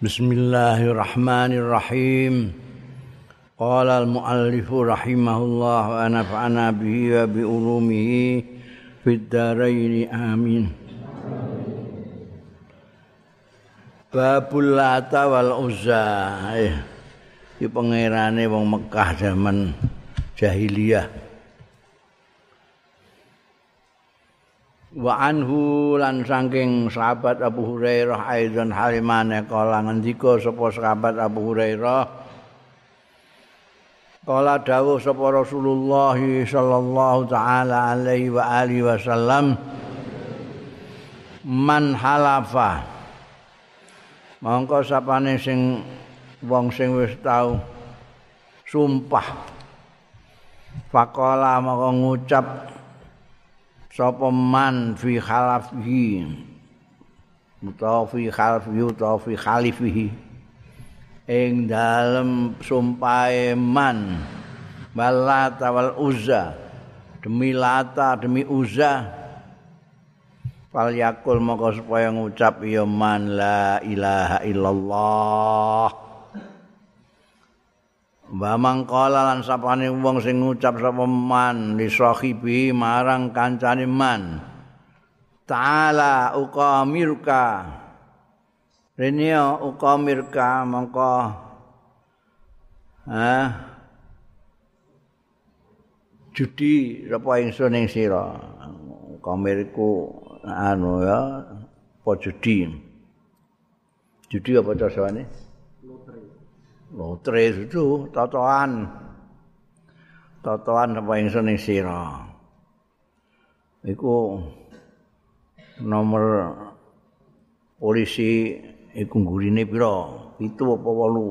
Bismillahirrahmanirrahim. Qala al-muallif rahimahullah wa nafa'ana bihi wa bi ulumihi fid dharain amin. Babul Lata wal Uzza. Eh, iki pangerane wong Mekah zaman jahiliyah. Wa anhu lan saking sahabat Abu Hurairah aidon halimane kala ngendika sapa sahabat Abu Hurairah. Kala dawuh sapa Rasulullah sallallahu taala alaihi wa alihi wasallam man halafa. Mongko sapane sing wong sing wis tau sumpah. Faqala mongko ngucap sapa man fi khalafihi? Utawa fi khalafihi utawa fi khalifihi. Ing dalem sumpahe man. Balata wal uzza. Demi lata demi uzza. Fal yakul moko supaya ngucap ya man la ilaha illallah Wa mangkala lan sapane wong sing ngucap sapa man li sahibi marang kancane man. Ta'ala uqamirka. Rene uqamirka mongko ah judi sapa ingsun ing sira. Uqamirku anu ya apa judi. Judi apa cawane? Lotre itu totoan. Totoan apa ingsun ing sira. Iku nomor polisi iku gurine pira? Pitu apa wolu?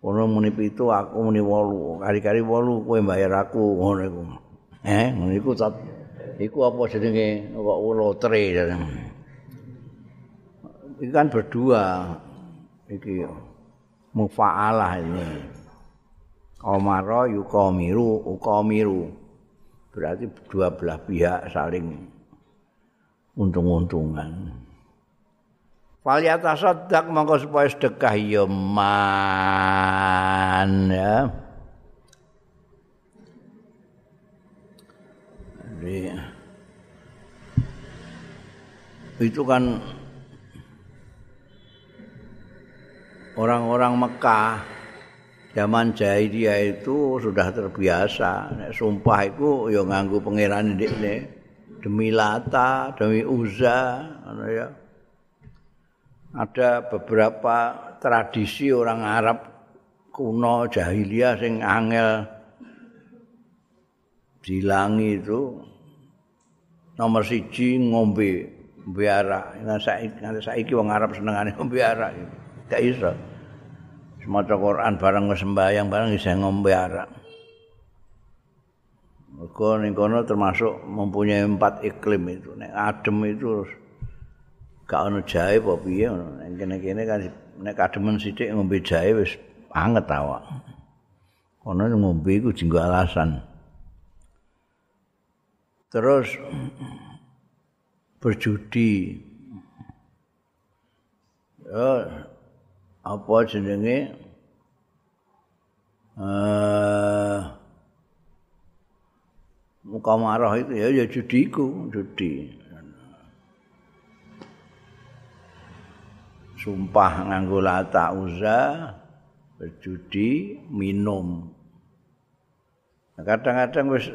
Ono muni pitu, aku muni wolu. Kari-kari wolu kowe bayar aku ngono iku. Eh, ngono iku tot. Iku apa jenenge kok lotre. Iki kan berdua. Iki mufa'alah ini. Omaro yukomiru ukomiru. Berarti dua belah pihak saling untung-untungan. Faliyata sodak mongko supaya sedekah ya man ya. Jadi, itu kan orang-orang Mekah zaman jahiliyah itu sudah terbiasa nek sumpah itu ya nganggo pangeran ndekne demi Lata, demi Uzza ya. Ada beberapa tradisi orang Arab kuno jahiliyah sing angel dilangi itu nomor siji ngombe arak. Nah, saiki wong Arab senengane ngombe arak. Gak iso. Semaca Quran bareng sembahyang bareng bisa ngombe arak. Mergo ning kono termasuk mempunyai empat iklim itu. Nek adem itu gak ono jahe apa piye ngono. Nek kene-kene kan nek kademen sithik ngombe jahe wis anget awak. Kono ngombe iku jinggo alasan. Terus berjudi. Ya, apa jenenge? Eh muka marah itu ya ya judiku judi. Sumpah nganggo lata uza berjudi minum. Kadang-kadang wis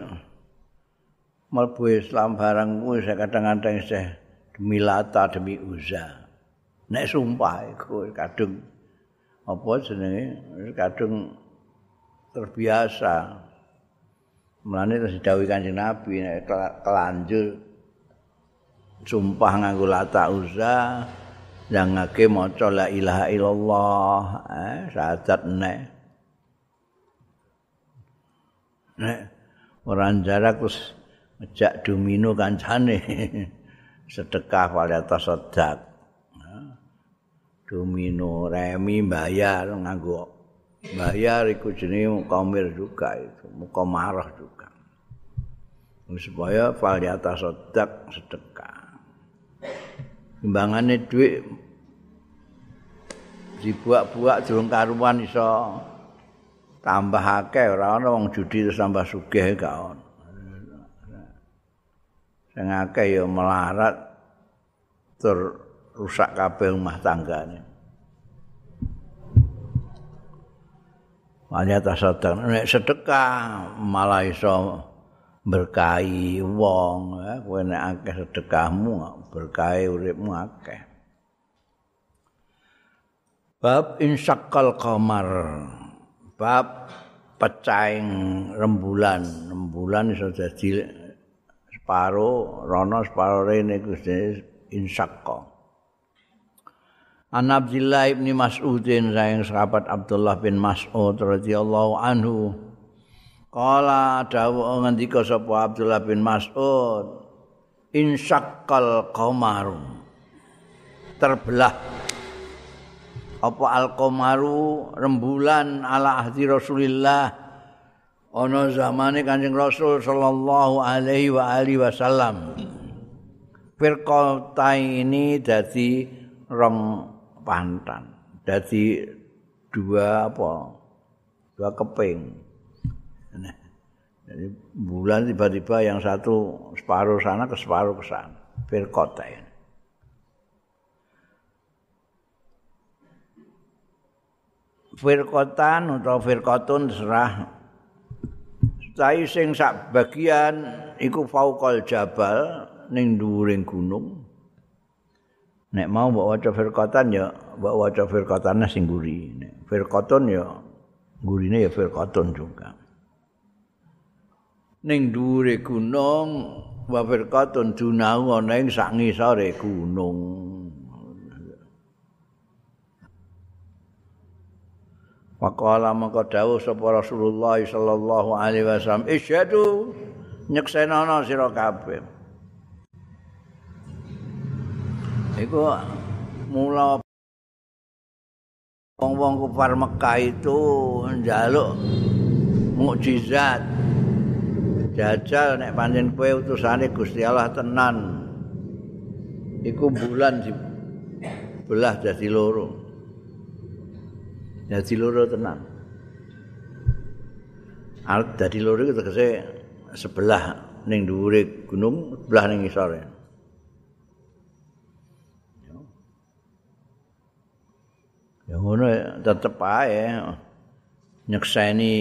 mlebu Islam barang wis kadang-kadang isih demi lata demi uza nek sumpah iku kadung apa jenenge? Kadung terbiasa. Mulane terus didhawuhi Kanjeng Nabi nek kelanjur sumpah nganggo lata uza jangake maca la ilaha illallah eh syahadat nek. Nek ora jarak terus ngejak domino kancane. Sedekah pada tasaddaq domino remi bayar nganggo. Bayar iku jenenge komir juga itu muka marah juga supaya fal di sedekah. Timbangannya duit dibuak-buak durung karuan iso tambah akeh. Ora ana wong judi terus tambah sugih gak ono. Sing akeh ya melarat tur rusak kabeh rumah tanggane. Hanya tasadar, nek sedekah malah iso berkahi wong, ya. kowe nek akeh sedekahmu berkahi uripmu akeh. Bab insyaqal qamar. Bab pecahing rembulan. Rembulan iso dadi separo rono separo rene Gusti insyaqa. An Abdullah bin Mas'udin sayang sahabat Abdullah bin Mas'ud radhiyallahu anhu. Kala dawu ngendika sapa Abdullah bin Mas'ud, "Insyaqal qamaru." Terbelah apa al-qamaru rembulan ala ahdi Rasulillah ana zamane Kanjeng Rasul sallallahu alaihi wa alihi wasallam. Firqata ini dadi rong pantan. Jadi dua apa? Dua keping. Nah, jadi bulan tiba-tiba yang satu separuh sana ke separuh ke sana. Firkota ini. Firkotan atau firkotun serah Tapi sing sak bagian iku faukol jabal ning dhuwuring gunung nek mau mbok waca firqatan ya mbok waca firqatan sing guri. Nek firqatun ya gurine ya firqatun juga. Ning dhuwure gunung wa firqatun dunau ana ing sak ngisore gunung. Waqala maka dawuh sapa Rasulullah sallallahu alaihi wasallam isyadu nyeksenono sira kabeh Iku mula wong-wong kufar Mekah itu njaluk mukjizat. Jajal nek pancen kowe utusane Gusti Allah tenan. Iku bulan di belah jadi loro. Jadi loro tenan. Alat jadi loro itu tegese sebelah ning dhuwure gunung, sebelah ning ngisore. Ya ngono tetep ae nyekseni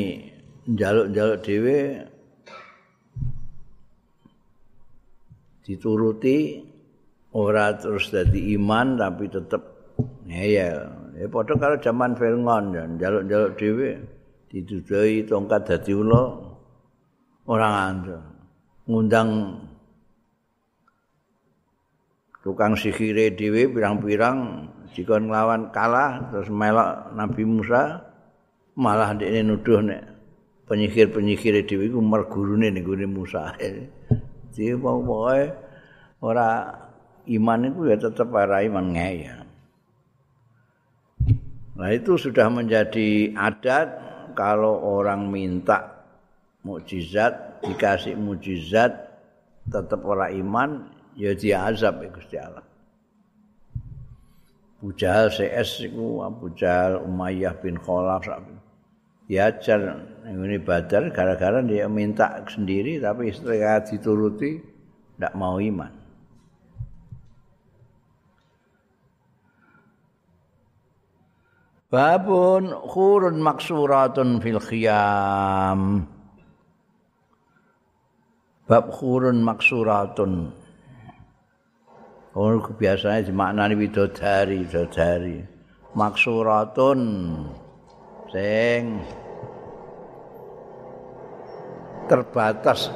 njaluk-njaluk dhewe dituruti ora terus dadi iman tapi tetep ngeyel. Ya padha karo zaman Fir'aun ya njaluk-njaluk dhewe didudoi tongkat dadi ula ora ngandel. Ngundang tukang sihire dhewe pirang-pirang jika nglawan kalah terus melok Nabi Musa malah ndekne nuduh nek penyihir-penyihir dhewe iku mergurune ning gone Musa. Jadi pokoke ora iman itu ya tetap ora iman ngeyel. Nah itu sudah menjadi adat kalau orang minta mukjizat dikasih mukjizat tetap ora iman ya diazab ya Gusti Allah. Abu Jahal CS iku Abu Jahal Umayyah bin Khalaf diajar ini badar gara-gara dia minta sendiri tapi setelah dituruti tidak mau iman. Babun khurun maksuratun fil khiyam. Bab khurun maksuratun Oh biasanya dimaknani widodari, widodari. Maksuratun. Sing terbatas.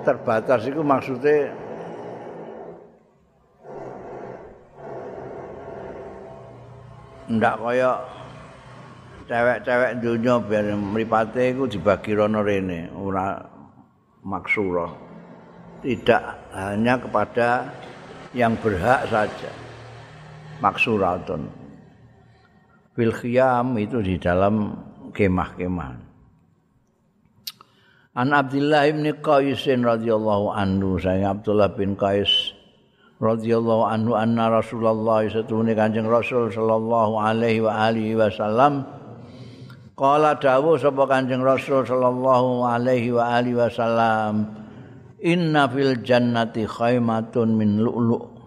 Terbatas itu maksudnya ndak kaya cewek-cewek dunia biar meripate itu dibagi rono rene ora maksura. Tidak hanya kepada yang berhak saja. Maksuratun fil itu di dalam kemah-kemah. An Abdullah bin Qais radhiyallahu anhu saya Abdullah bin Qais radhiyallahu anhu anna Rasulullah satune Kanjeng Rasul sallallahu alaihi wa alihi wasallam. Qala dawuh sapa Kanjeng Rasul sallallahu alaihi wa alihi wasallam inna fil jannati khaimatun min lu'lu'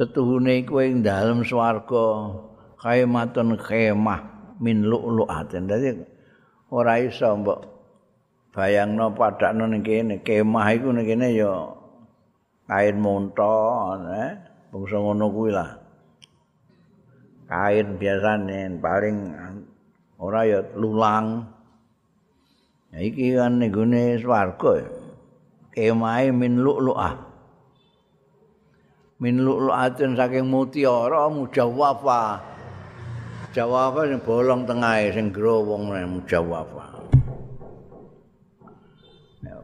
setuhune kowe ing dalem swarga khaimatun khemah min lu'lu'atin. Dadi ora iso mbok bayangno padakno ning kene. Kemah iku ning kene ya kain monto eh bangsa ngono kuwi lah. Kain biasane paling ora ya lulang. Ya iki kan ning gone swarga kemahe min lu'lu'ah min lu'lu'atin saking mutiara mujawwafa jawafa sing bolong tengahe sing growong mujawwafa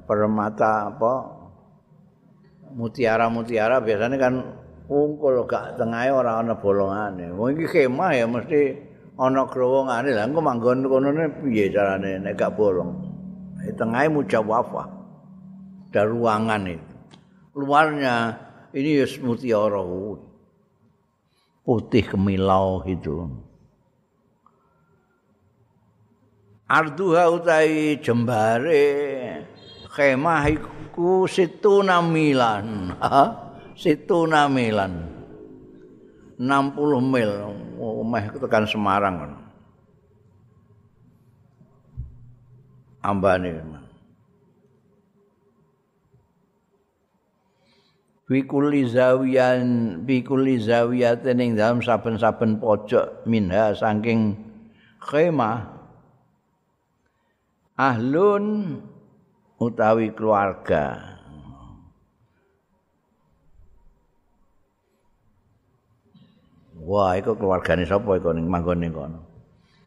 permata apa mutiara-mutiara biasanya kan ungkul gak tengahnya orang ana bolongane. Wong iki kemah ya mesti ana growongane. Lah engko manggon kono piye carane nek gak bolong. Tengahnya mujawafa. Ada ruangan itu. Luarnya ini ya mutiara putih kemilau itu. Arduha utai jembare kemah iku iku situna milan situna milan 60 mil omah tekan Semarang. Kan ambane Bikuli zawiyan bikuli zawiyatin ing dalam saben-saben pojok minha saking khemah ahlun utawi keluarga. Wah, iku keluargane sapa iku ning manggon ning kono.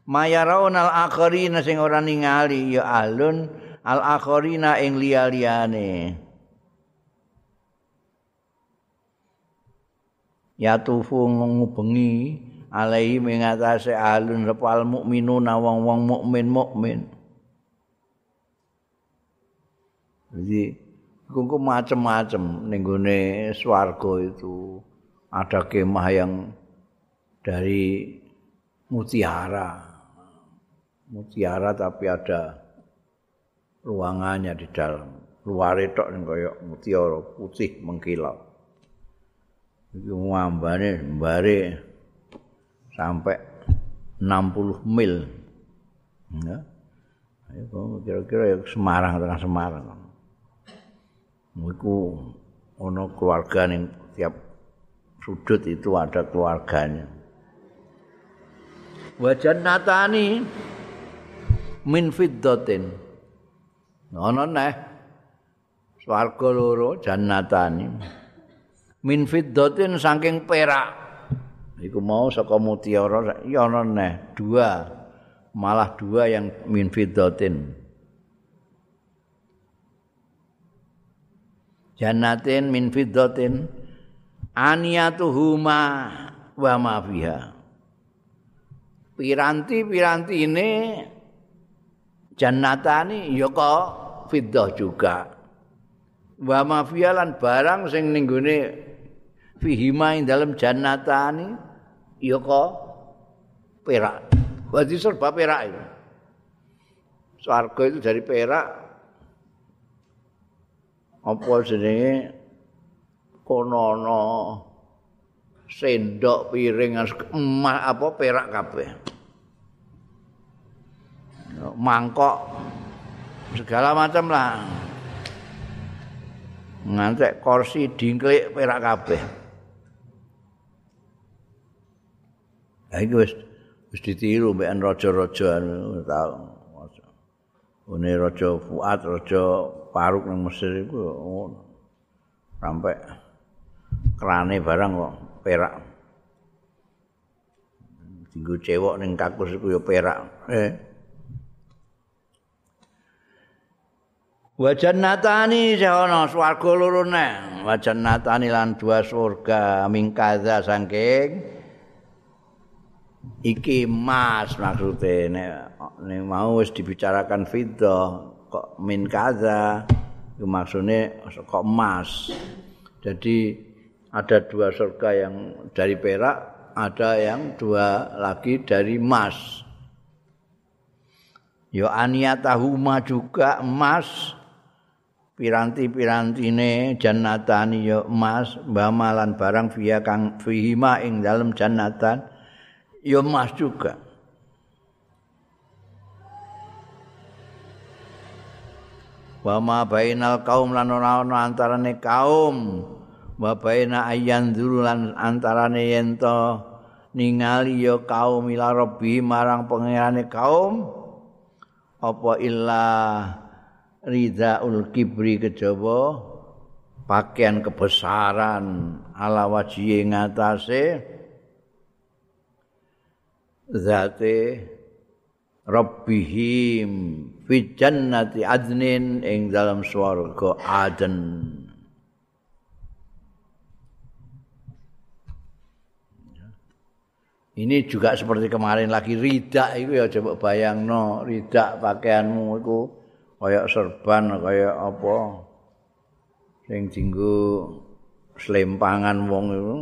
Mayaraun al akharina sing ora ningali ya alun al akharina ing liya-liyane. Ya tufu ngubengi alaihi mengatasi alun repal mukminuna wong-wong mukmin mukmin. Jadi kuku macam-macam ning gone swarga itu ada kemah yang dari mutiara. Mutiara tapi ada ruangannya di dalam. Luar itu kayak mutiara putih mengkilau. Iki ngambane mbare sampai 60 mil. Ya. Ayo kira-kira ya Semarang tengah Semarang. iku ana keluarga ning tiap sudut itu ada keluarganya. Wa jannatani min fiddatin. Ana neh swarga loro jannatani min fiddatin saking perak. Iku mau saka mutiara ya ana dua malah dua yang min fiddatin. jannatin min fiddatin aniyatuhuma wa ma fiha piranti-piranti ini jannatani ya kok fiddah juga wa ma lan barang sing ning fihima ing dalam jannatani ya kok perak. Berarti serba perak itu. Swarga itu dari perak. Apa jenenge? Kono sendok piring emas apa perak kabeh. Mangkok segala macam lah. Ngantek kursi dingklik perak kabeh Iku wis wis ditiru mbek raja-raja tau. Une raja Fuad, raja Paruk nang Mesir iku ngono. Sampai krane barang kok perak. Dinggo cewek ning kakus iku ya perak. Eh. Wajan natani sehono swarga loro neh. Wajan natani lan dua surga mingkaza saking iki mas maksude nek mau wis dibicarakan fiddah kok min kaza iku maksudnya kok emas jadi ada dua surga yang dari perak, ada yang dua lagi dari emas. Yo aniyatahuma juga emas piranti-pirantine jannatan yo emas bamalan barang via kang fihima ing dalam jannatan yo emas juga. Wa ma bainal kaum lan ora ana antarane kaum. Wa baina ayyan lan antarane yen to ningali ya kaum ila rabbi marang pangerane kaum. Apa illa ridaul kibri kejaba pakaian kebesaran ala wajhi ngatasé zate rabbihim fi jannati adnin ing dalam swarga aden. Ini juga seperti kemarin lagi ridak itu ya coba bayang no ridak pakaianmu itu kayak serban kayak apa sing dinggo selempangan wong itu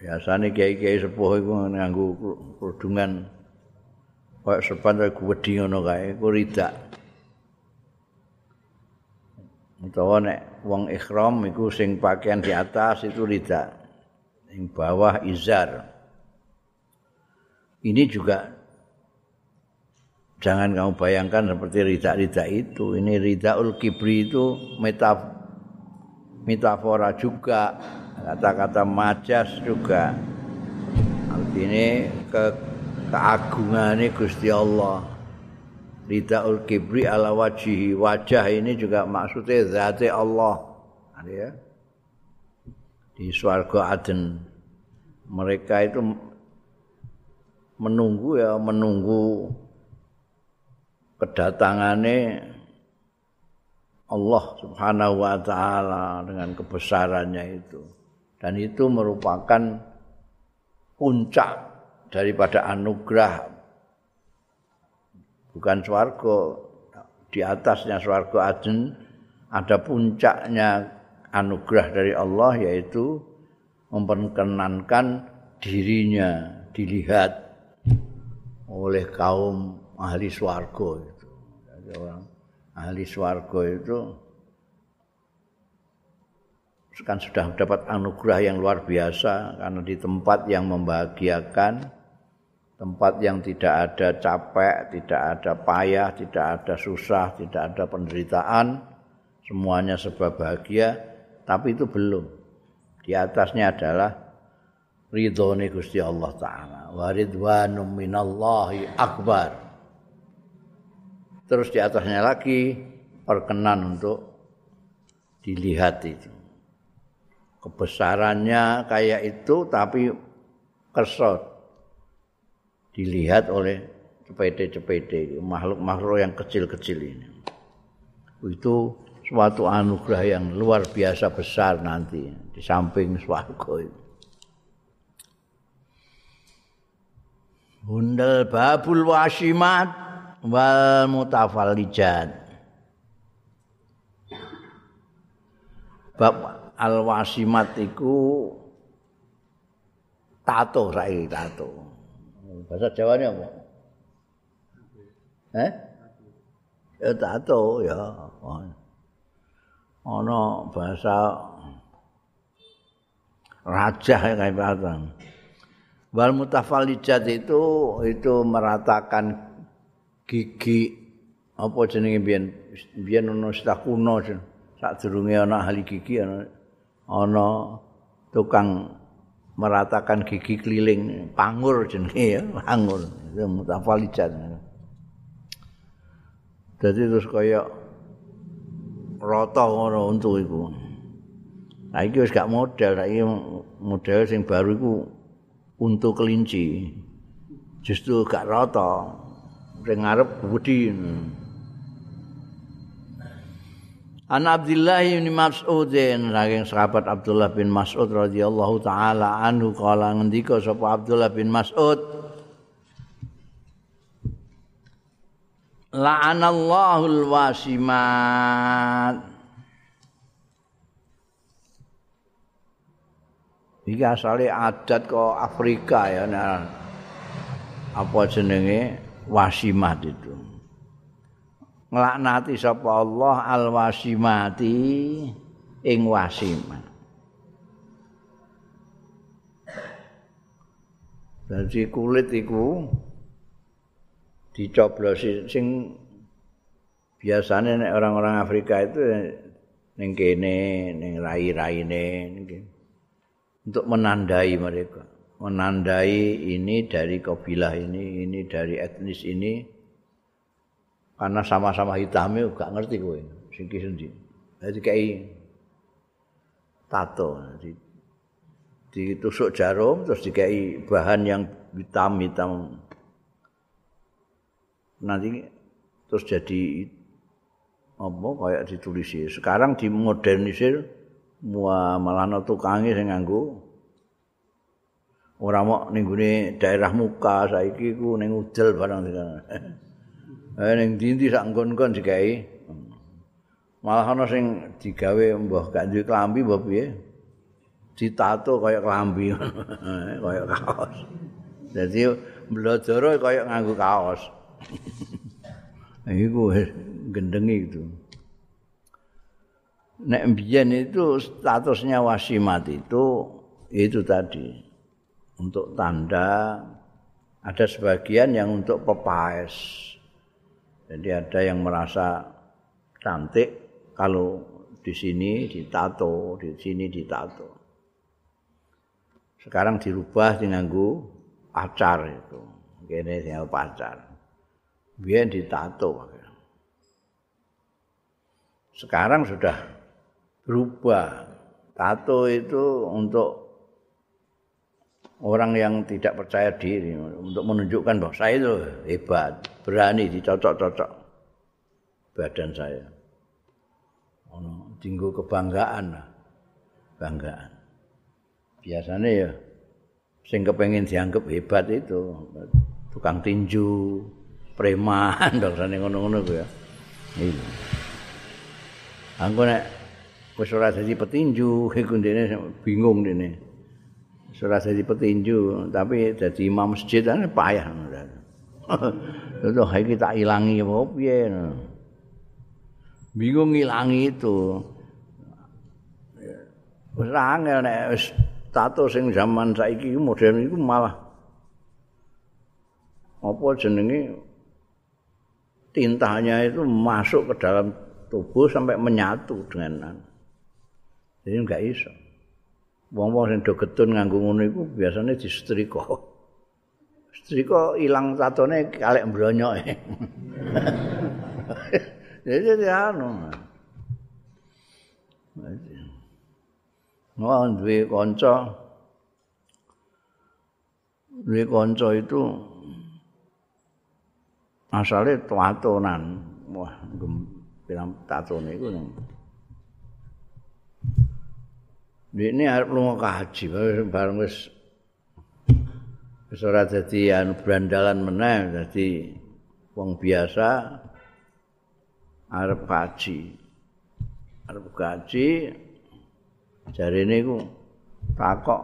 biasanya kiai-kiai sepuh itu nganggu kerudungan serban kayak gwedi ngono kae iku ridak. Utawa nek wong ikhram iku sing pakaian di atas itu ridak sing bawah izar. Ini juga jangan kamu bayangkan seperti rida-rida itu. Ini ridaul kibri itu metaf metafora juga, kata-kata majas juga. Artinya ke keagungan Gusti Allah. Ridaul kibri ala wajihi. Wajah ini juga maksudnya zati Allah. Ya. Di swarga Aden. Mereka itu menunggu ya menunggu kedatangane Allah Subhanahu wa taala dengan kebesarannya itu dan itu merupakan puncak daripada anugerah bukan swarga di atasnya swarga aden ada puncaknya anugerah dari Allah yaitu memperkenankan dirinya dilihat oleh kaum ahli swarga itu. Orang ahli swarga itu kan sudah dapat anugerah yang luar biasa karena di tempat yang membahagiakan, tempat yang tidak ada capek, tidak ada payah, tidak ada susah, tidak ada penderitaan, semuanya sebab bahagia, tapi itu belum. Di atasnya adalah ridhone Gusti Allah taala wa ridwanum minallahi akbar terus di atasnya lagi perkenan untuk dilihat itu. Kebesarannya kayak itu tapi kesot dilihat oleh cepede-cepede makhluk-makhluk yang kecil-kecil ini. Itu suatu anugerah yang luar biasa besar nanti di samping swarga itu. Bundel babul wasimat wal mutafallijat. Bab al wasimat iku tato rai tato. Bahasa Jawa ini apa? Eh? Ya tato ya. Ono bahasa raja kayak bahasa. Wal mutafalijat itu itu meratakan gigi apa jenenge biyen biyen ono istilah kuno sak durunge ana ahli gigi ana ana tukang meratakan gigi keliling pangur jenenge ya pangur. Itu mutafalijat jadi terus kaya rata ngono untuk iku nah wis gak model. Saiki model sing baru iku untuk kelinci. Justru gak rata sing ngarep budi. An Abdullah bin Mas'ud saking sahabat Abdullah bin Mas'ud radhiyallahu taala anhu kala ngendika sapa Abdullah bin Mas'ud La'anallahu al-wasimat iki asale adat kok Afrika ya nah, apa jenenge wasimat itu nglaknati sapa Allah al wasimati ing wasimat Jadi kulit iku dicoblosi sing biasanya nek orang-orang Afrika itu ning kene ning rai-raine untuk menandai mereka menandai ini dari kabilah ini ini dari etnis ini. Karena sama-sama hitamnya gak ngerti kowe sing sendi. Jadi kayak tato di, ditusuk jarum terus dikai bahan yang hitam hitam nanti terus jadi apa kayak ditulis sekarang dimodernisir malah ana tukange sing nganggo ora mok ning daerah muka saiki ku ning udel barang eh ning ndi sak nggon-nggon digawe. Malah ana sing digawe mbah gak duwe klambi mbah piye? Ditato kaya klambi. Kaya kaos. Dadi mlodoro kaya nganggo kaos. Iku gendengi itu. Nek mbiyen itu statusnya wasimat itu itu tadi untuk tanda ada sebagian yang untuk pepaes. Jadi ada yang merasa cantik kalau di sini ditato di sini ditato. Sekarang dirubah dengan pacar itu. Ini dengan pacar. Biar ditato. Sekarang sudah berubah. Tato itu untuk orang yang tidak percaya diri untuk menunjukkan bahwa saya itu hebat berani dicocok-cocok badan saya. Ono tinggu kebanggaan banggaan biasanya ya sing kepengen dianggap hebat itu tukang tinju preman sana ngono-ngono ya. Itu Angko nek wis ora dadi petinju, iku bingung ndene. Ora dadi petinju, tapi dadi imam masjid ana payah. Itu iki tak ilangi apa. Bingung ilangi itu. Wis angel nek wis tato sing zaman saiki modern iku malah apa jenenge tintanya itu masuk ke dalam tubuh sampai menyatu dengan jadi enggak iso wong-wong sing do getun nganggo ngono iku biasanya disetrika setrika ilang tatone kalek mbronyok jadi jadi anu Wah, duwe kanca. Duwe kanca itu asale tuatonan. Wah, pirang tatone iku Ini arep lunga kaji bareng wis wis ora dadi anu brandalan meneh dadi wong biasa arep kaji. Arep kaji jarene iku takok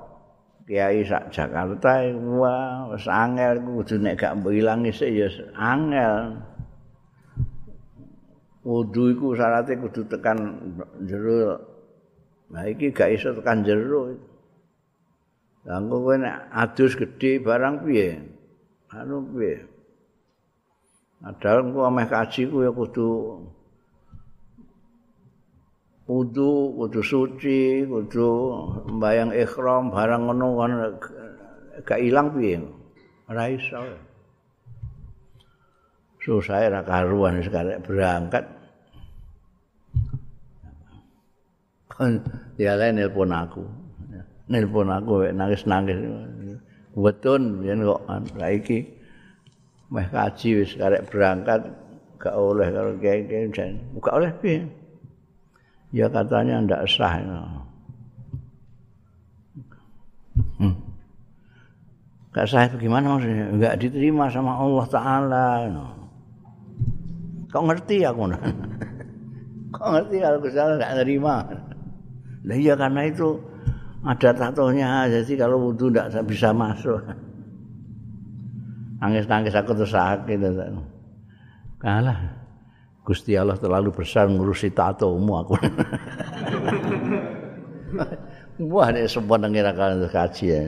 kiai sak Jakarta wah wis angel kudu nek gak ilang isih ya angel. wudu iku syaratnya kudu tekan jero. Nah iki gak iso tekan jero. Lah engko kowe nek adus gedhe barang piye? Anu piye? Padahal engko ameh kaji ku ya kudu wudu, kudu suci, kudu mbayang ikhram barang ngono kan gak ilang piye? Ora iso. Susah ra karuan sekarang berangkat dia lain nelpon aku. Nelpon aku nangis nangis wetun yen kok saiki meh kaji wis karek berangkat gak oleh karo kiai-kiai jan. Gak oleh piye? Ya katanya ndak sah hmm. gak sah itu gimana maksudnya? Enggak diterima sama Allah Ta'ala kok ngerti aku? Kok ngerti kalau kesalahan enggak nerima Lah iya karena itu ada tatonya. Jadi kalau wudhu tidak bisa masuk. Nangis-nangis aku terus sakit kalah. Gusti Allah terlalu besar ngurusi tatomu aku. Wah ini semua nengira kalian kaji ya.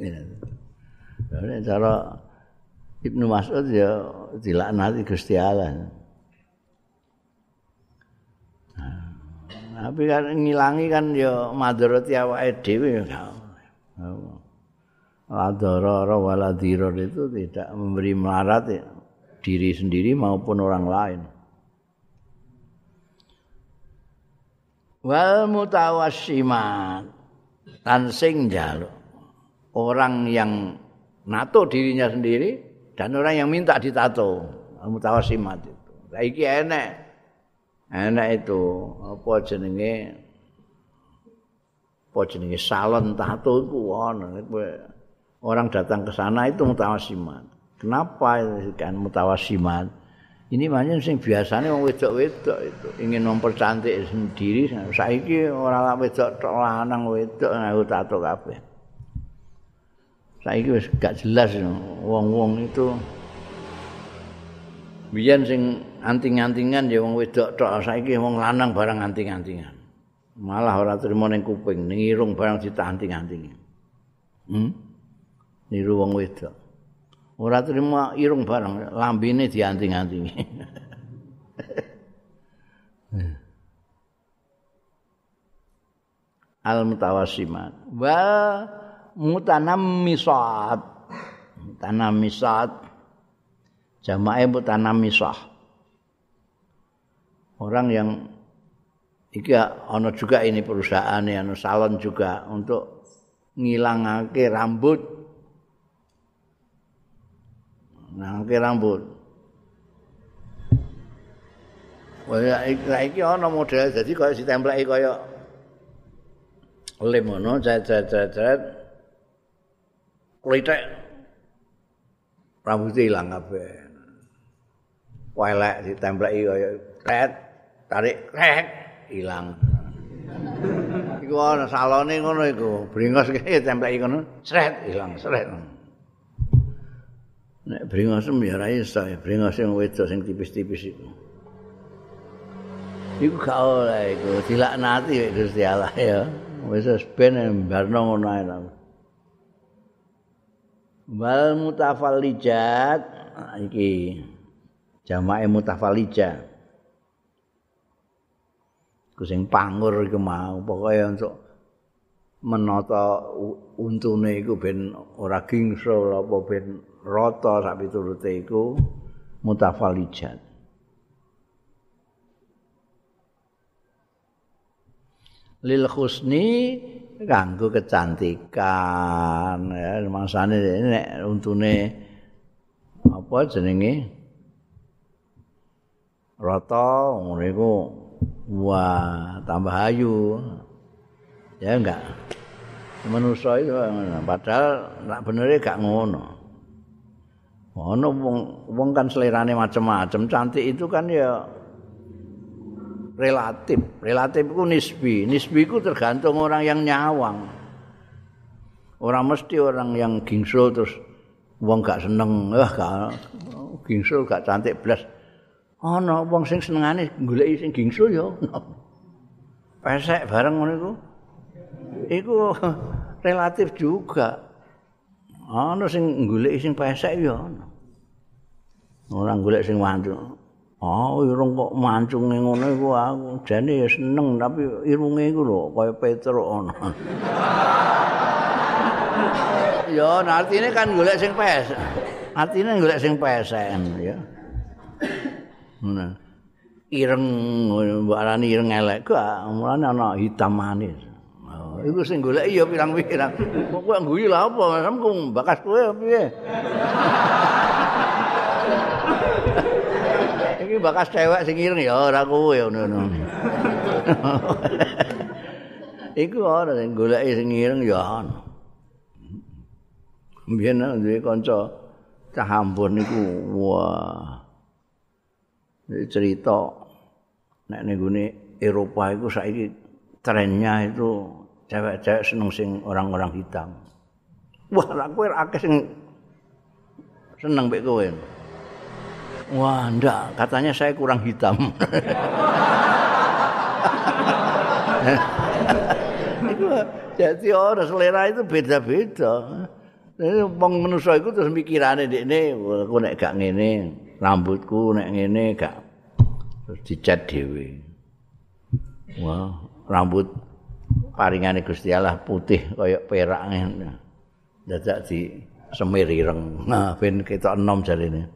Ini cara Ibnu Mas'ud ya dilaknati Gusti Allah Tapi kan ngilangi kan ya madharati awake dhewe ya. Adara wala itu tidak memberi melarat ya, diri sendiri maupun orang lain. Wal mutawassimat tan sing jaluk orang yang nato dirinya sendiri dan orang yang minta ditato mutawassimat itu. Saiki enek enak itu apa jenenge? Apa jenenge? Salon tato itu orang datang ke sana itu mutawasiman kenapa kan mutawasiman ini banyak sing biasanya wong wedok-wedok itu ingin mempercantik sendiri. Saiki orang wedok tok lanang wedok ngaku tato kabeh. Saiki wis gak jelas wong-wong itu. Biyen sing anting-antingan ya wong wedok tok saiki wong lanang barang anting-antingan. Malah ora trimo ning kuping ning irung barang ditanting-antingi hmm? Niru wong wedok. Ora trimo irung barang lambene dianting-antingi. Al mutawassimat wa mutanammisat. Mutanammisat. Jamae mutanamisah orang yang iki ana juga ini perusahaan ya salon juga untuk ngilangake rambut ngilangake rambut Wah, iki ana model jadi kaya ditempleki kaya lem ngono, cet-cet-cet. Kulitek rambutnya hilang kabeh. welek ditempleki kaya kret tarik krek ilang iku ana salone ngono iku bringos kaya templeki ngono sret ilang sret. Nek bringos ya ra iso bringos sing wedok sing tipis-tipis iku. Iku gak oleh iku dilaknati Gusti Allah ya. Wis ben barno ngono ae wal mutafallijat iki jamae mutafalija sing pangur iku mau. Pokoke untuk menata untune iku ben ora gingsul apa ben rata sak piturute iku mutafalijat lil husni kanggo kecantikan ya. Mangsane nek untune apa jenenge? Rata ngono wah tambah ayu. Ya enggak. Manusa itu padahal nak bener gak ngono. Ngono wong wong kan selerane macam-macam cantik itu kan ya relatif. Relatif itu nisbi. Nisbi itu tergantung orang yang nyawang. Orang mesti orang yang gingsul terus wong gak seneng. Wah gak gingsul gak cantik belas ana wong sing senengane goleki sing gingsul ya. Pesek bareng ngono iku. Iku relatif juga. Ana sing goleki sing pesek ya. Ana ora golek sing mancung oh irung kok mancunge ngono iku aku. Jane ya seneng tapi irunge iku lho kaya petruk ana ya artine kan golek sing pesek. Artine golek sing pesek ya Nah. Ireng mbok arani ireng elek ku mulane ana hitam manis. Oh, iku sing golek ya pirang-pirang. Kok kowe ngguyu lha apa? Samku bakas kowe piye? Iki bakas cewek sing ireng ya ora kowe ngono. Iku ora sing golek sing ireng ya ana. Mbiyen duwe kanca cah ampun niku wah cerita nek ning Eropa iku saiki trennya itu cewek-cewek seneng sing orang-orang hitam. Wah, lah kowe akeh sing seneng mbek kowe. Wah, ndak, katanya saya kurang hitam. Jadi orang selera itu beda-beda. Ini wong manusia itu terus mikirane ini, aku gak ngene, rambutku nek ngene gak terus dicat dhewe. Wah, rambut paringane Gusti Allah putih kaya perak ngene. Dadak di semir ireng. Nah, ben ketok enom jarine.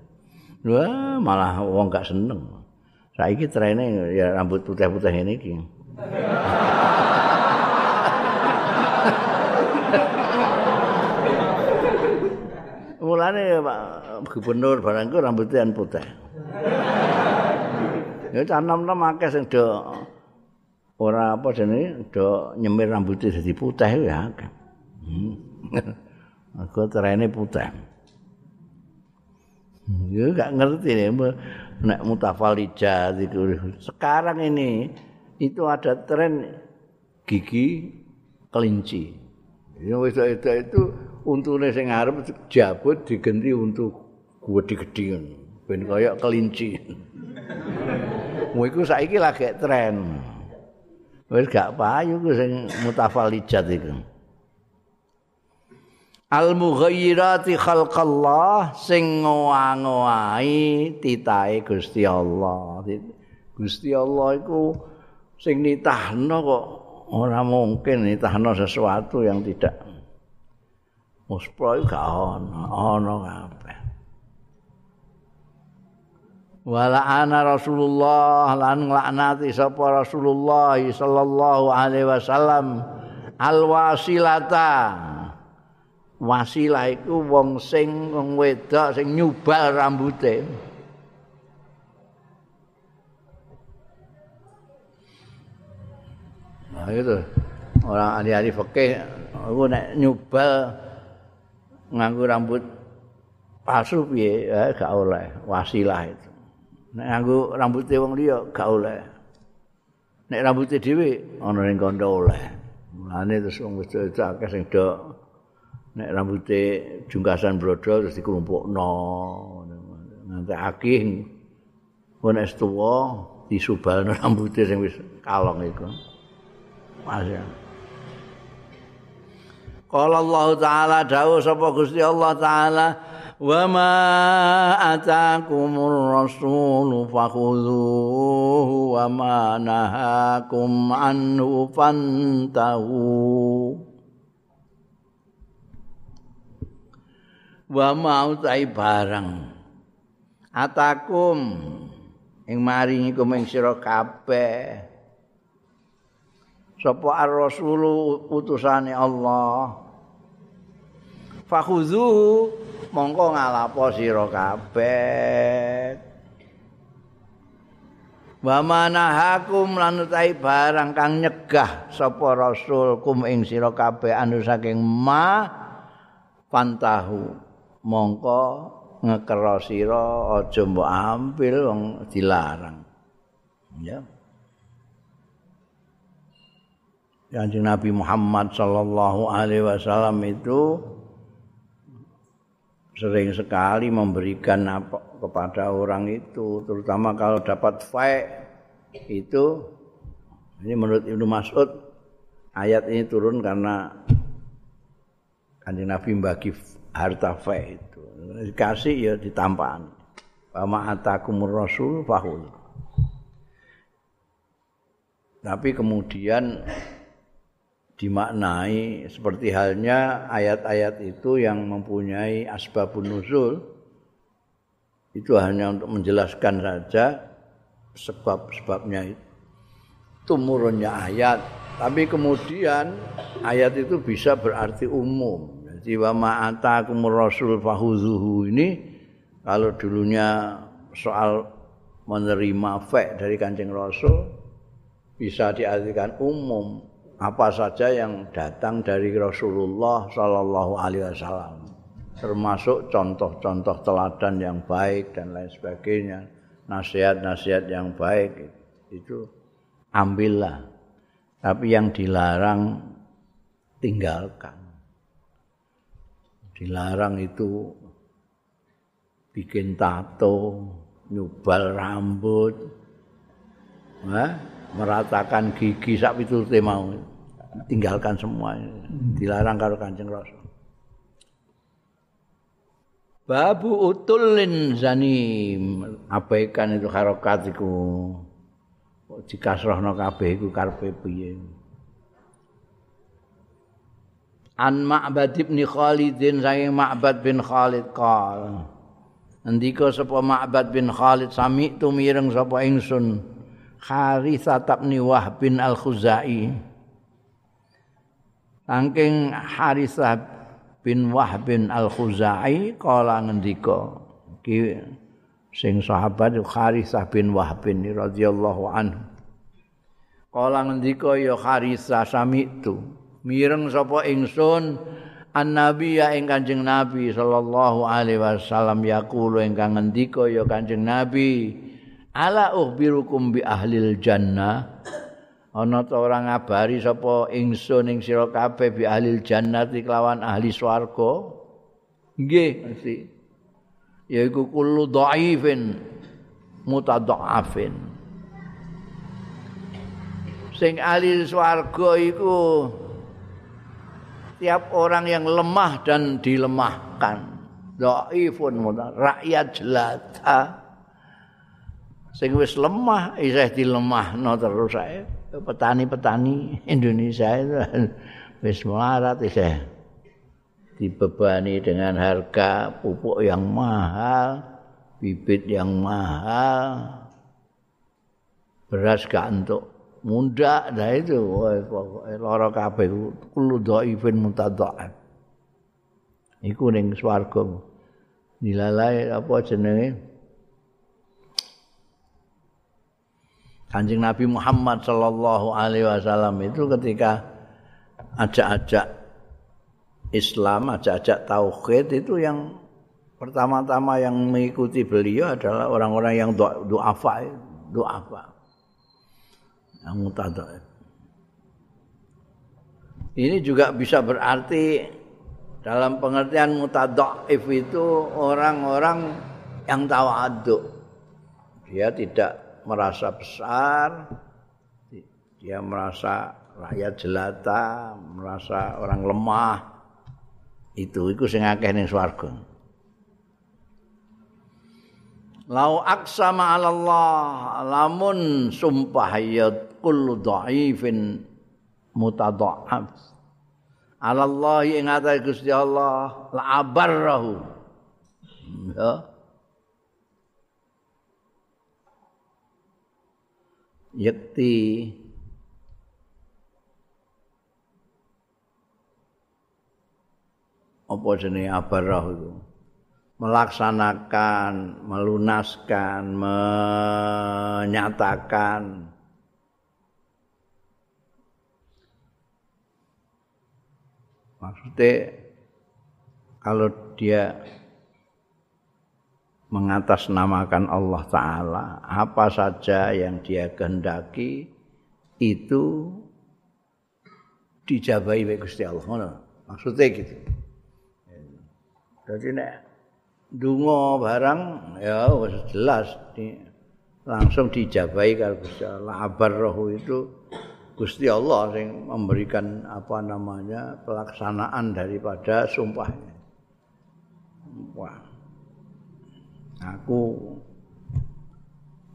Wah, malah wong gak seneng. Saiki trene ya rambut putih-putih ini iki. Mulane Pak Gubernur barangku rambutnya putih. Ya canom-nom akeh sing do ora apa jenenge do nyemir rambutnya dadi putih ya. Hmm. Aku terene putih. Ya gak ngerti nih, nek mutafalija itu. Sekarang ini itu ada tren gigi kelinci. Ya wis itu untune sing arep jabut digenti untuk gedhe-gedhe ben kaya kelinci. Mu saiki lagi tren. Wis gak payu ku sing mutafalijat iku. Al mughayyirati khalqallah sing ngowahi titahe Gusti Allah. Gusti Allah iku sing nitahno kok ora mungkin nitahno sesuatu yang tidak Muspra iku gak ana, ana kabeh. Wala ana Rasulullah lan nglaknati sapa Rasulullah sallallahu alaihi wasallam alwasilata. Wasilah iku wong sing wong wedok sing nyubal rambuté. Nah itu orang ahli-ahli fikih aku nek nyubal nganggo rambut palsu piye? Eh, gak oleh. Wasilah itu. Nek nganggo rambut wong liya gak oleh. Nek rambut dhewe ana ning kandha oleh. Mulane terus wong wis akeh sing do nek rambut jungkasan brodo terus dikelompokno nanti akeh. Wong tuwa disubalno rambut sing wis kalong iku. Masya Qala Allah taala dawuh sapa Gusti Allah taala wa ma atakumur rasul fakhudhuhu wa ma nahakum anhu fantahu. Wa mau tai barang. Atakum ing maringi kumeng sira kabeh. Sapa ar-rasulu utusane Allah fakhuzuhu mongko ngalapo sira kabeh. Wa manahakum lan barang kang nyegah sapa rasul kum ing sira kabeh anu saking ma pantahu mongko ngekero sira aja mbok ambil wong dilarang. Ya. Kanjeng Nabi Muhammad sallallahu alaihi wasallam itu sering sekali memberikan apa kepada orang itu terutama kalau dapat fae itu ini menurut Ibnu Mas'ud ayat ini turun karena kanjeng Nabi bagi harta fae itu dikasih ya ditampan Wa atakumur rasul fahul. Tapi kemudian dimaknai seperti halnya ayat-ayat itu yang mempunyai asbabun nuzul. Itu hanya untuk menjelaskan saja sebab-sebabnya itu. Murunnya ayat. Tapi kemudian ayat itu bisa berarti umum. Jadi wa ma'atakumur rasul fahuzuhu. Ini kalau dulunya soal menerima fek dari kancing rasul bisa diartikan umum apa saja yang datang dari Rasulullah Sallallahu Alaihi Wasallam, termasuk contoh-contoh teladan yang baik dan lain sebagainya, nasihat-nasihat yang baik itu ambillah. Tapi yang dilarang tinggalkan. Dilarang itu bikin tato, nyubal rambut, meratakan gigi sak pitute mau. Tinggalkan semua. Dilarang karo Kanjeng Rasul. Babu utulin zani abaikan itu harokat iku dikasrohno kabeh iku karepe piye. An Ma'bad bin Khalidin saking Ma'bad bin Khalid qal. Andika sapa Ma'bad bin Khalid sami tu mireng sapa ingsun Haritsah bin Wahb bin Al-Khuzai. Saking Haritsah bin Wahb bin Al-Khuzai kala ngendika ki sing sahabat Haritsah bin Wahb bin radhiyallahu anhu. Kala ngendika ya Haritsah sami itu mireng sapa ingsun annabi ya ing Kanjeng Nabi sallallahu alaihi wasallam yaqulu ingkang ngendika ya Kanjeng Nabi ala ukhbirukum bi ahlil jannah ana ta ora ngabari sapa ingsun ing sira kabeh bi ahli jannati kelawan ahli swarga? Nggih. Mesti. Yaiku kullu dhaifin mutadhaafin. Sing ahli swarga iku tiap orang yang lemah dan dilemahkan. Dhaifun rakyat jelata. Sing wis lemah isih dilemahno terus ae petani-petani Indonesia itu wis melarat isih dibebani dengan harga pupuk yang mahal, bibit yang mahal, beras gak untuk muda, nah itu lara kabeh kulo dhaifin mutadhaaf. Iku ning swarga. Dilalai apa jenenge? Kanjeng Nabi Muhammad sallallahu alaihi wasallam itu ketika ajak-ajak Islam, ajak-ajak tauhid itu yang pertama-tama yang mengikuti beliau adalah orang-orang yang duafa, duafa. Yang mutadhaif. Ini juga bisa berarti dalam pengertian mutadhaif itu orang-orang yang tawaduk. Dia tidak merasa besar, dia merasa rakyat jelata, merasa orang lemah. Itu iku sing akeh ning swarga. Lau aksama Allah lamun sumpah ya kullu dhaifin mutadha'af. Allah ing atase Gusti Allah la abarrahu. Ya. Yakti apa jenenge abarah itu melaksanakan, melunaskan, menyatakan. Maksudnya kalau dia mengatasnamakan Allah Ta'ala. Apa saja yang dia kehendaki itu dijabai oleh Gusti Allah. Maksudnya gitu. Jadi nek dungo barang ya jelas di, langsung dijabai kalau Gusti Allah. Abar rohu itu Gusti Allah yang memberikan apa namanya pelaksanaan daripada sumpahnya. Wah aku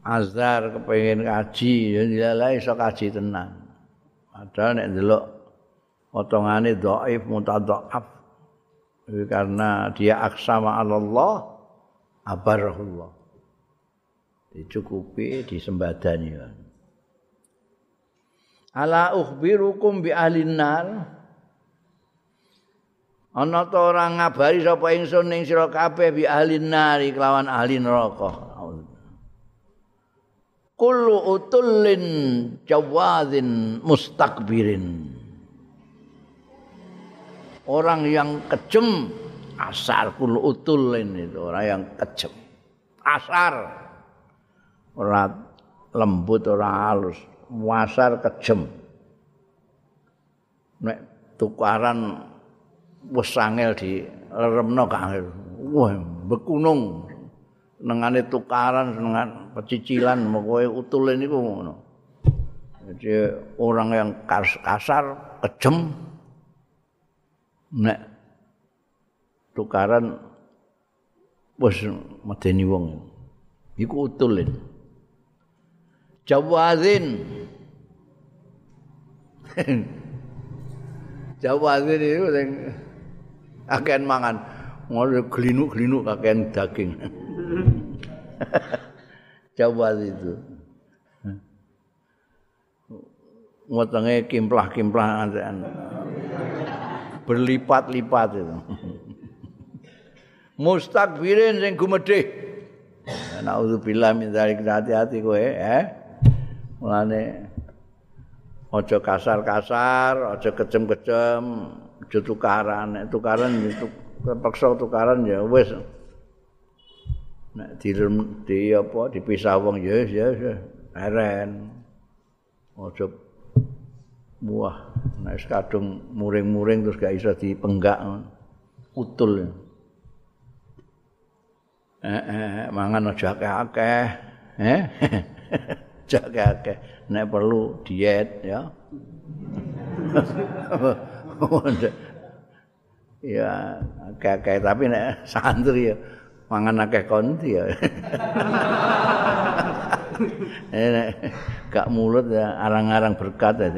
azhar kepengen kaji ya dilalae iso kaji tenan. Padahal nek ndelok potongane dhaif mutadhaaf karena dia aksama Allah abarahullah. Dicukupi disembadani. Ala ukhbirukum bi ahlin nar ana ta ora ngabari sapa ingsun ning sira kabeh bi ahli nari kelawan ahli neraka. Kullu utullin jawadzin mustakbirin orang yang kejem asar kullu utullin itu. Orang yang kejem asar. Ora lembut ora halus. Wasar kejem. Nek tukaran wis angel di leremno gak wah bekunung. Senengane tukaran senengan pecicilan kowe utule niku ngono. Jadi orang yang kasar kejem nek tukaran wis medeni wong. Iku utulin jawazin. Jawazin itu sing akan mangan. Ngono glinuk-glinuk kakean daging. Jawaz itu. Ngotenge kimplah-kimplah berlipat-lipat itu. Mustakbirin sing gumedhe naudzubillah min dzalik. Hati-hati kowe eh mulane aja kasar-kasar aja kejem-kejem aja tukaran. Tukaran itu kepaksa tukaran ya wis. Nek di, di apa dipisah wong ya ya ya eren. Aja muah. Nek kadung muring-muring terus gak iso dipenggak utul. Eh, eh mangan aja akeh-akeh. Eh aja akeh nek perlu diet ya ya akeh-akeh. Tapi nek santri ya mangan akeh konti ya. Nek gak mulut ya arang-arang berkat ya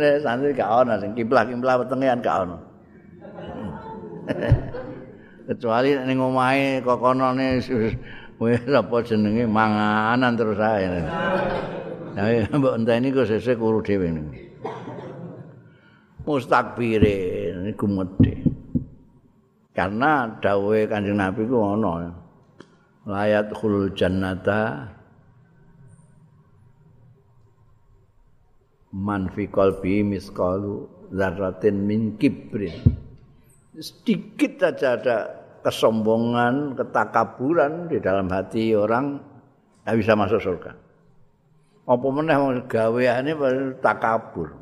nek santri gak ono sing kimplah-kimplah wetengean gak ono. Kecuali ning omahe kokonone wis apa jenenge manganan terus ae. Ya mbok enteni kok sesuk kuru dhewe. niku. Mustakbirin iku medhe. Karena dawuhe Kanjeng Nabi ku ana. Layat khulul jannata man fi qalbi misqalu dzarratin min kibrin. Sedikit saja ada kesombongan, ketakaburan di dalam hati orang tidak bisa masuk surga. Apa meneh gaweane takabur.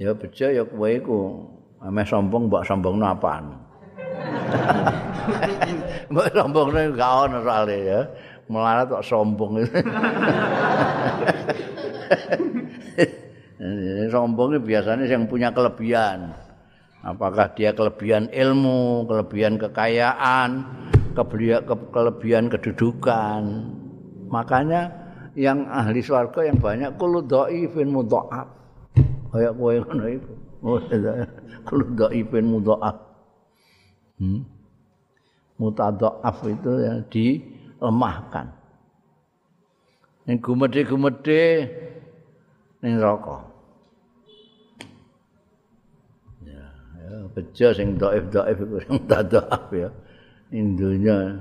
Ya bejo ya kowe iku ame sombong mbok sombongno apaan? Mbok sombongno gak ono soalé ya. Melarat kok sombong. Sombong itu biasanya yang punya kelebihan. Apakah dia kelebihan ilmu kelebihan kekayaan kelebihan kedudukan. Makanya yang ahli swarga yang banyak kullu dhaifin mudha'af kayak kowe ngono iku. Kalau dhaifin mudhaaf. Hmm. Mutadhaaf itu yang dilemahkan. Ning gumedhe-gumedhe ning neraka. Ya, ya bejo sing dhaif-dhaif iku sing tadhaaf ya. Ning dunya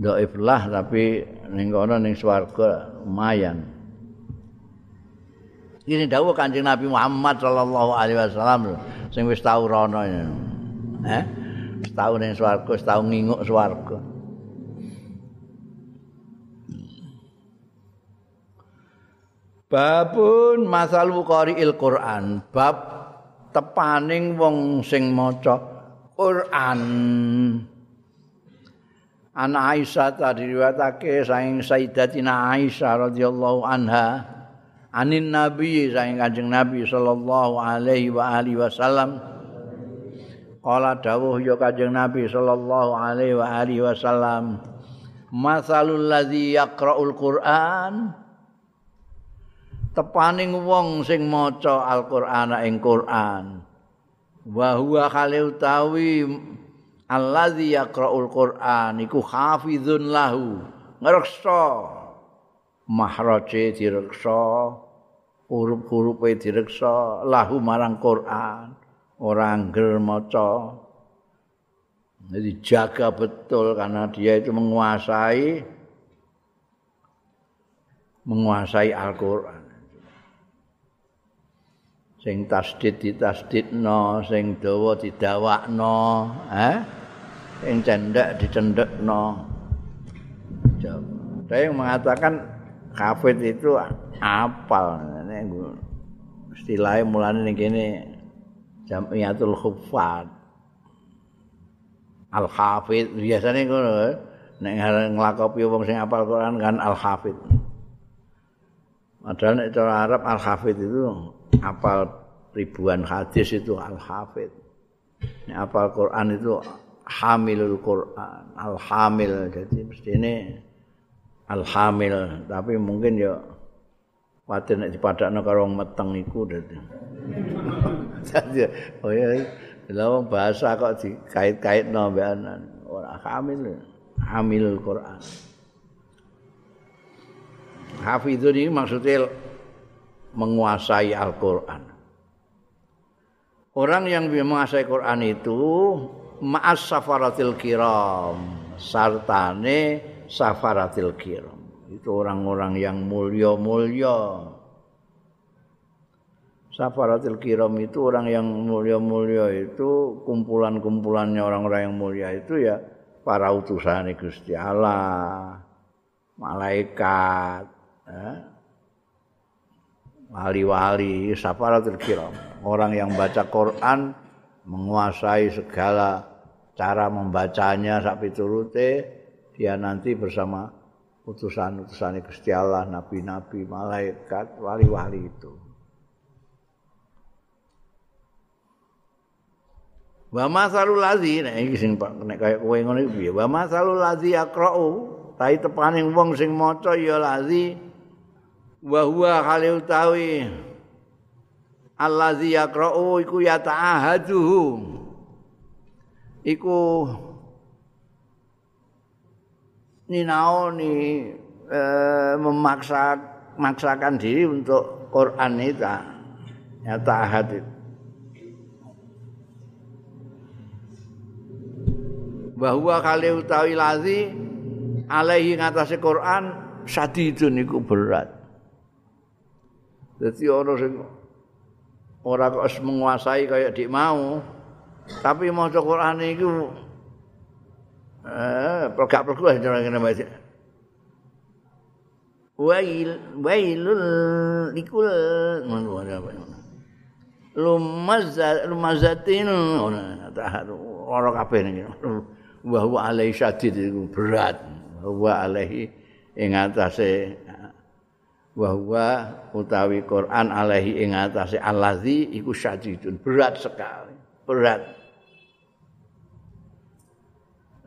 dhaif lah tapi ning kono ning swarga lumayan. Ini dawuh Kanjeng Nabi Muhammad sallallahu alaihi wasallam sing wis tau rono ya. Eh? Wis tau ning swarga, wis tau nginguk swarga. Babun masal qari'il Quran, bab tepaning wong sing maca Quran. Ana Aisyah tadi riwayatake saing Sayyidatina Aisyah radhiyallahu anha. Anin nabi saing kanjeng nabi sallallahu alaihi wa alihi wasallam. Qala dawuh ya kanjeng nabi sallallahu alaihi wa alihi wasallam masalul ladzi yaqra'ul qur'an. Tepaning wong sing maca al-qur'ana ing qur'an. Wa huwa khali utawi alladzi yaqra'ul qur'an iku hafizun lahu ngreksa mahraje direksa huruf-hurufe direksa lahu marang Quran ora angger maca. Jadi jaga betul karena dia itu menguasai menguasai Al-Qur'an. Sing tasdid ditasdidno sing dawa didawakno eh? Sing cendek dicendekno ada yang mengatakan hafid itu apal. Istilahnya mulane ning kene jamiatul hufat al hafid biasane ngono nek nglakopi wong sing apal Quran kan al hafid padahal nek cara Arab al hafid itu apal ribuan hadis itu al hafid nek apal Quran itu hamilul Quran al hamil jadi mesti ini al hamil tapi mungkin ya Wadah nek dipadakno karo wong meteng iku dadi. oh ya, lha bahasa kok dikait-kaitno mbek anan. Ora hamil. Hamil Quran. Hafizun ini maksudnya menguasai Al-Quran. Orang yang menguasai Quran itu ma'as safaratil kiram. Sartane safaratil kiram. itu orang-orang yang mulia-mulia. Safaratil kiram itu orang yang mulia-mulia itu kumpulan-kumpulannya orang-orang yang mulia itu ya para utusan Gusti Allah, malaikat, ya. wali-wali, safaratil kiram. Orang yang baca Quran menguasai segala cara membacanya sampai turute dia nanti bersama utusan-utusan Gusti Allah, nabi-nabi, malaikat, wali-wali itu. Wa masalul ladzi nek iki sing nek kaya kowe ngono iki piye? Wa masalul ladzi yaqra'u, tai tepaning wong sing maca ya ladzi wa huwa khali utawi allazi yaqra'u iku ya ta'ahaduhu. Iku ninaoni eh, memaksa maksakan diri untuk Quran itu ya tahat itu. bahwa kali utawi lazi alaihi ngatasi Quran sadidun iku berat. Jadi orang sing ora kok menguasai kayak dik mau, tapi mau Quran itu Eh, pelgak-pelgak wis ora kena baca. Wail wailul likul ngono apa. Lumazza lumazatin ngono taharu ora kabeh niki. Wa huwa alaihi syadid iku berat. Wa alaihi ing atase wa huwa utawi Quran alaihi ing atase allazi iku syadidun berat sekali. Berat.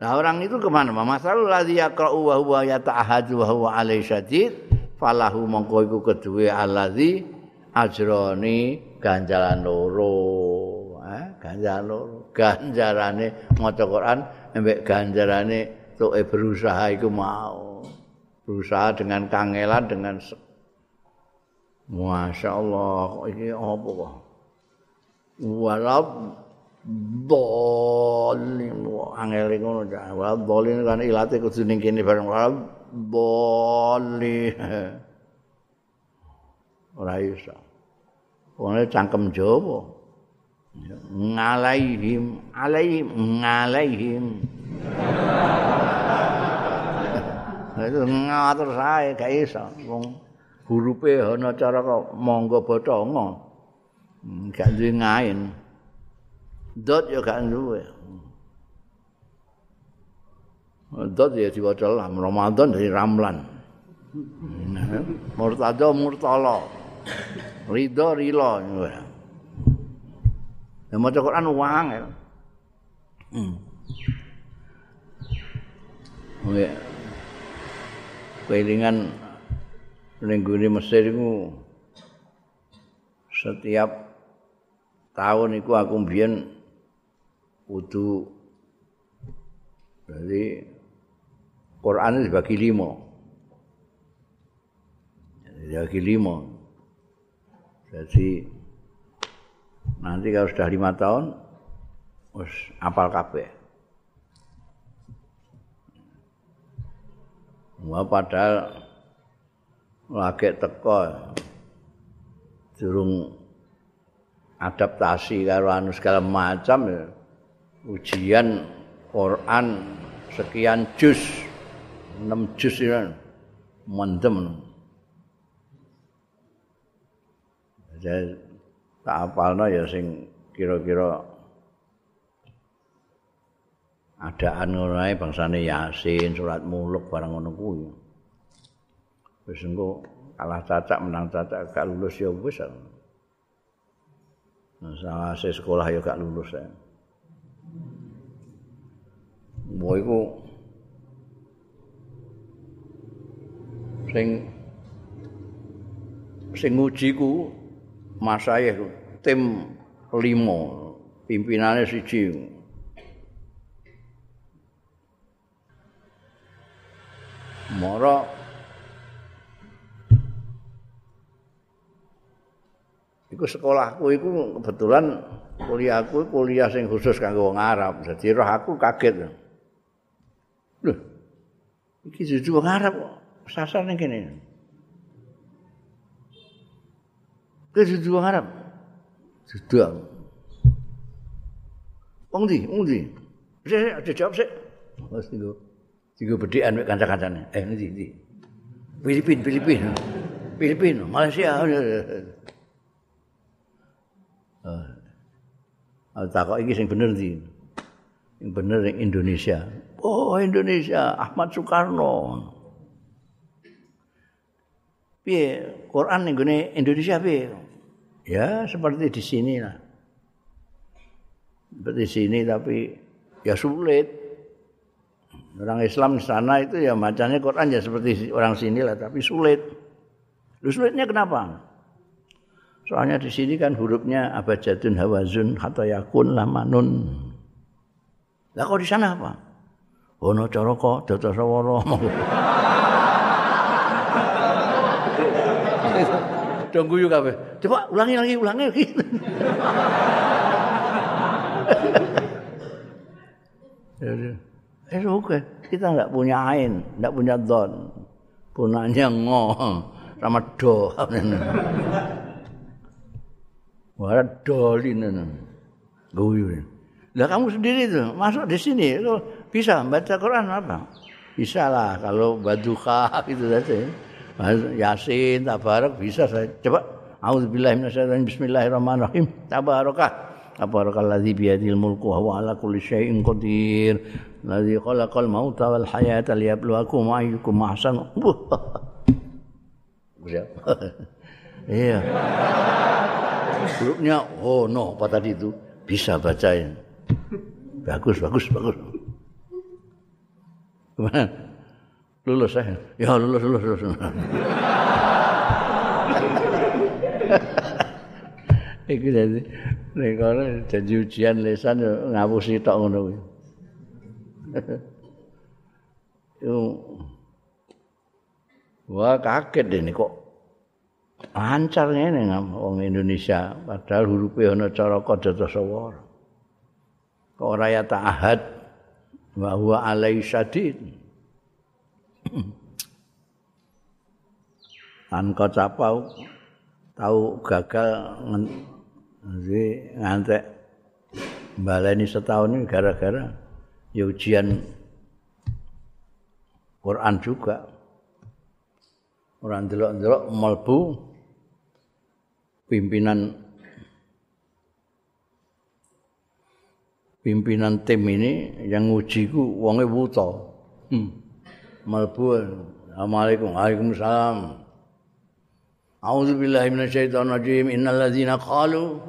Nah orang itu kemana? Masalul ladzi yaqra'u wa huwa yata'ahadu wa huwa alaihi syadid falahu mongko iku kedue allazi ajroni ganjaran loro. Eh, ganjaran loro. Ganjarane maca Quran mbek ganjarane tuke berusaha iku mau. Berusaha dengan kangelan dengan Masya Allah, ini apa? Walau dolin angel ngono ja wa dolin kan ilate kudu ning kene bareng. Wa dolin ora iso. Wong cangkem jowo ngalaihim alaihim ngalaihim. Itu ngatur saya gak iso. Wong hurufe ana cara kok monggo bocongo gak duwe ngain dot ya gak duwe. Dot ya diwaca lam Ramadan dari Ramlan. Murtada murtala. Ridho rilo. Ya maca Quran uang ya. Hmm. Oh ya. Kelingan ning Mesir iku setiap tahun iku aku mbiyen kudu jadi Quran dibagi lima. Dibagi lima. Jadi nanti kalau sudah lima tahun harus apal kabeh. Wah padahal lagi teko durung adaptasi karo anu segala macam ya. ujian Quran sekian juz 6 juz ya. Mendem ada tak apalno ya sing kira-kira adaan ngono ae bangsane Yasin surat muluk barang ngono kuwi. Wis engko kalah cacak menang cacak gak lulus ya wis. Nah, sekolah ya gak lulus ya. Mbok iku sing sing nguji ku masayeh tim limo pimpinannya siji mara iku sekolahku iku kebetulan kuliahku kuliah sing khusus kanggo wong Arab dadi roh aku kaget iki juju wong Arab sasar ning kene ke juju wong Arab judu wong di wong di Saya ada jawab sih. Mas itu. Tiga bedian mek kanca-kancane. Eh ndi ndi. Filipin, Filipin. Filipin, Malaysia. Oh. Ah, takok iki sing bener ndi? Sing bener ning Indonesia. Oh, Indonesia, Ahmad Soekarno. Piye Quran ning Indonesia piye? Ya, seperti di sini lah. Seperti sini tapi ya sulit. Orang Islam sana itu ya macamnya Quran ya seperti orang sini lah, tapi sulit. Lu sulitnya kenapa? Soalnya di sini kan hurufnya abajadun hawazun hatta yakun lamanun. Lah kok di sana apa? Ono coroko datasawara. Dong guyu kabeh. Coba ulangi lagi, ulangi lagi. Eh oke, kita enggak punya ain, enggak punya don. Punanya ngo sama do. Wah, dolin. Guyu. Lah kamu sendiri tuh masuk di sini itu bisa baca Quran apa? Bisa lah kalau baduka itu saja. Yasin, tabarak bisa saya. Coba. Auzubillahi minasyaitonir Bismillahirrahmanirrahim. Tabarakah. Tabarakalladzi biyadil mulku wa ala kulli syai'in qadir. Ladzi khalaqal mauta wal hayata liyabluwakum ayyukum ahsanu. Iya. Grupnya oh no apa tadi itu bisa bacain. Bagus bagus bagus. Lulus saya. Ya lulus lulus lulus. Iku dadi nek ora dadi ujian lesan ngapusi tok ngono kuwi. Wah kaget deh kok lancar ngene wong Indonesia padahal hurufe ana cara kadata sawara. Kok ora ya ta'ahad wa huwa alai syadid. An kacapau tahu gagal ngantek baleni setahun ini gara-gara ya ujian Quran juga. Orang delok-delok melbu pimpinan pimpinan tim ini yang nguji ku wonge wuta. Hmm. Melbu Assalamualaikum. Waalaikumsalam. A'udzu billahi minasyaitonir rajim. Innal ladzina qalu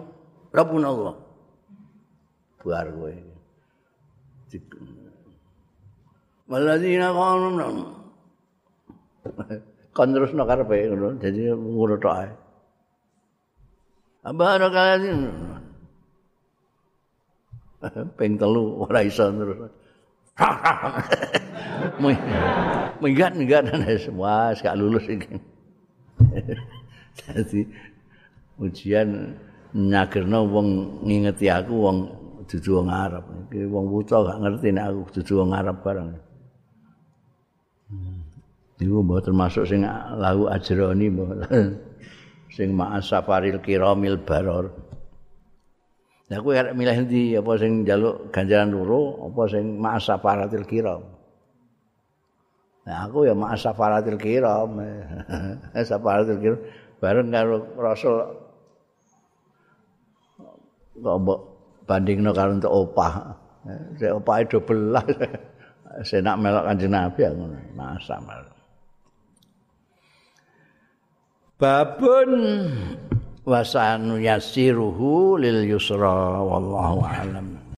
rabbuna Allah. Buar kowe. Waladzina qalu kan terus no karepe ngono dadi ngono tok ae Abah peng telu ora iso terus minggat minggat semua gak lulus iki dadi ujian nyagerno wong ngingeti aku wong dudu wong Arab. Iki wong buta gak ngerti nek aku dudu wong Arab bareng. Hmm. Iku mbok termasuk sing lahu ajroni mbok. sing ma'as safaril kiramil baror. Lah kowe arek milih endi apa sing njaluk ganjaran loro apa sing ma'as safaratil kiram. Nah aku ya ma'as safaratil kiram. safaratil kiram bareng karo Rasul kok mbok bandingno karo untuk opah. Sik opah itu belas. Senak melok kanjeng Nabi ngono. Masa melok. Babun wasanu yasiruhu lil yusra wallahu alam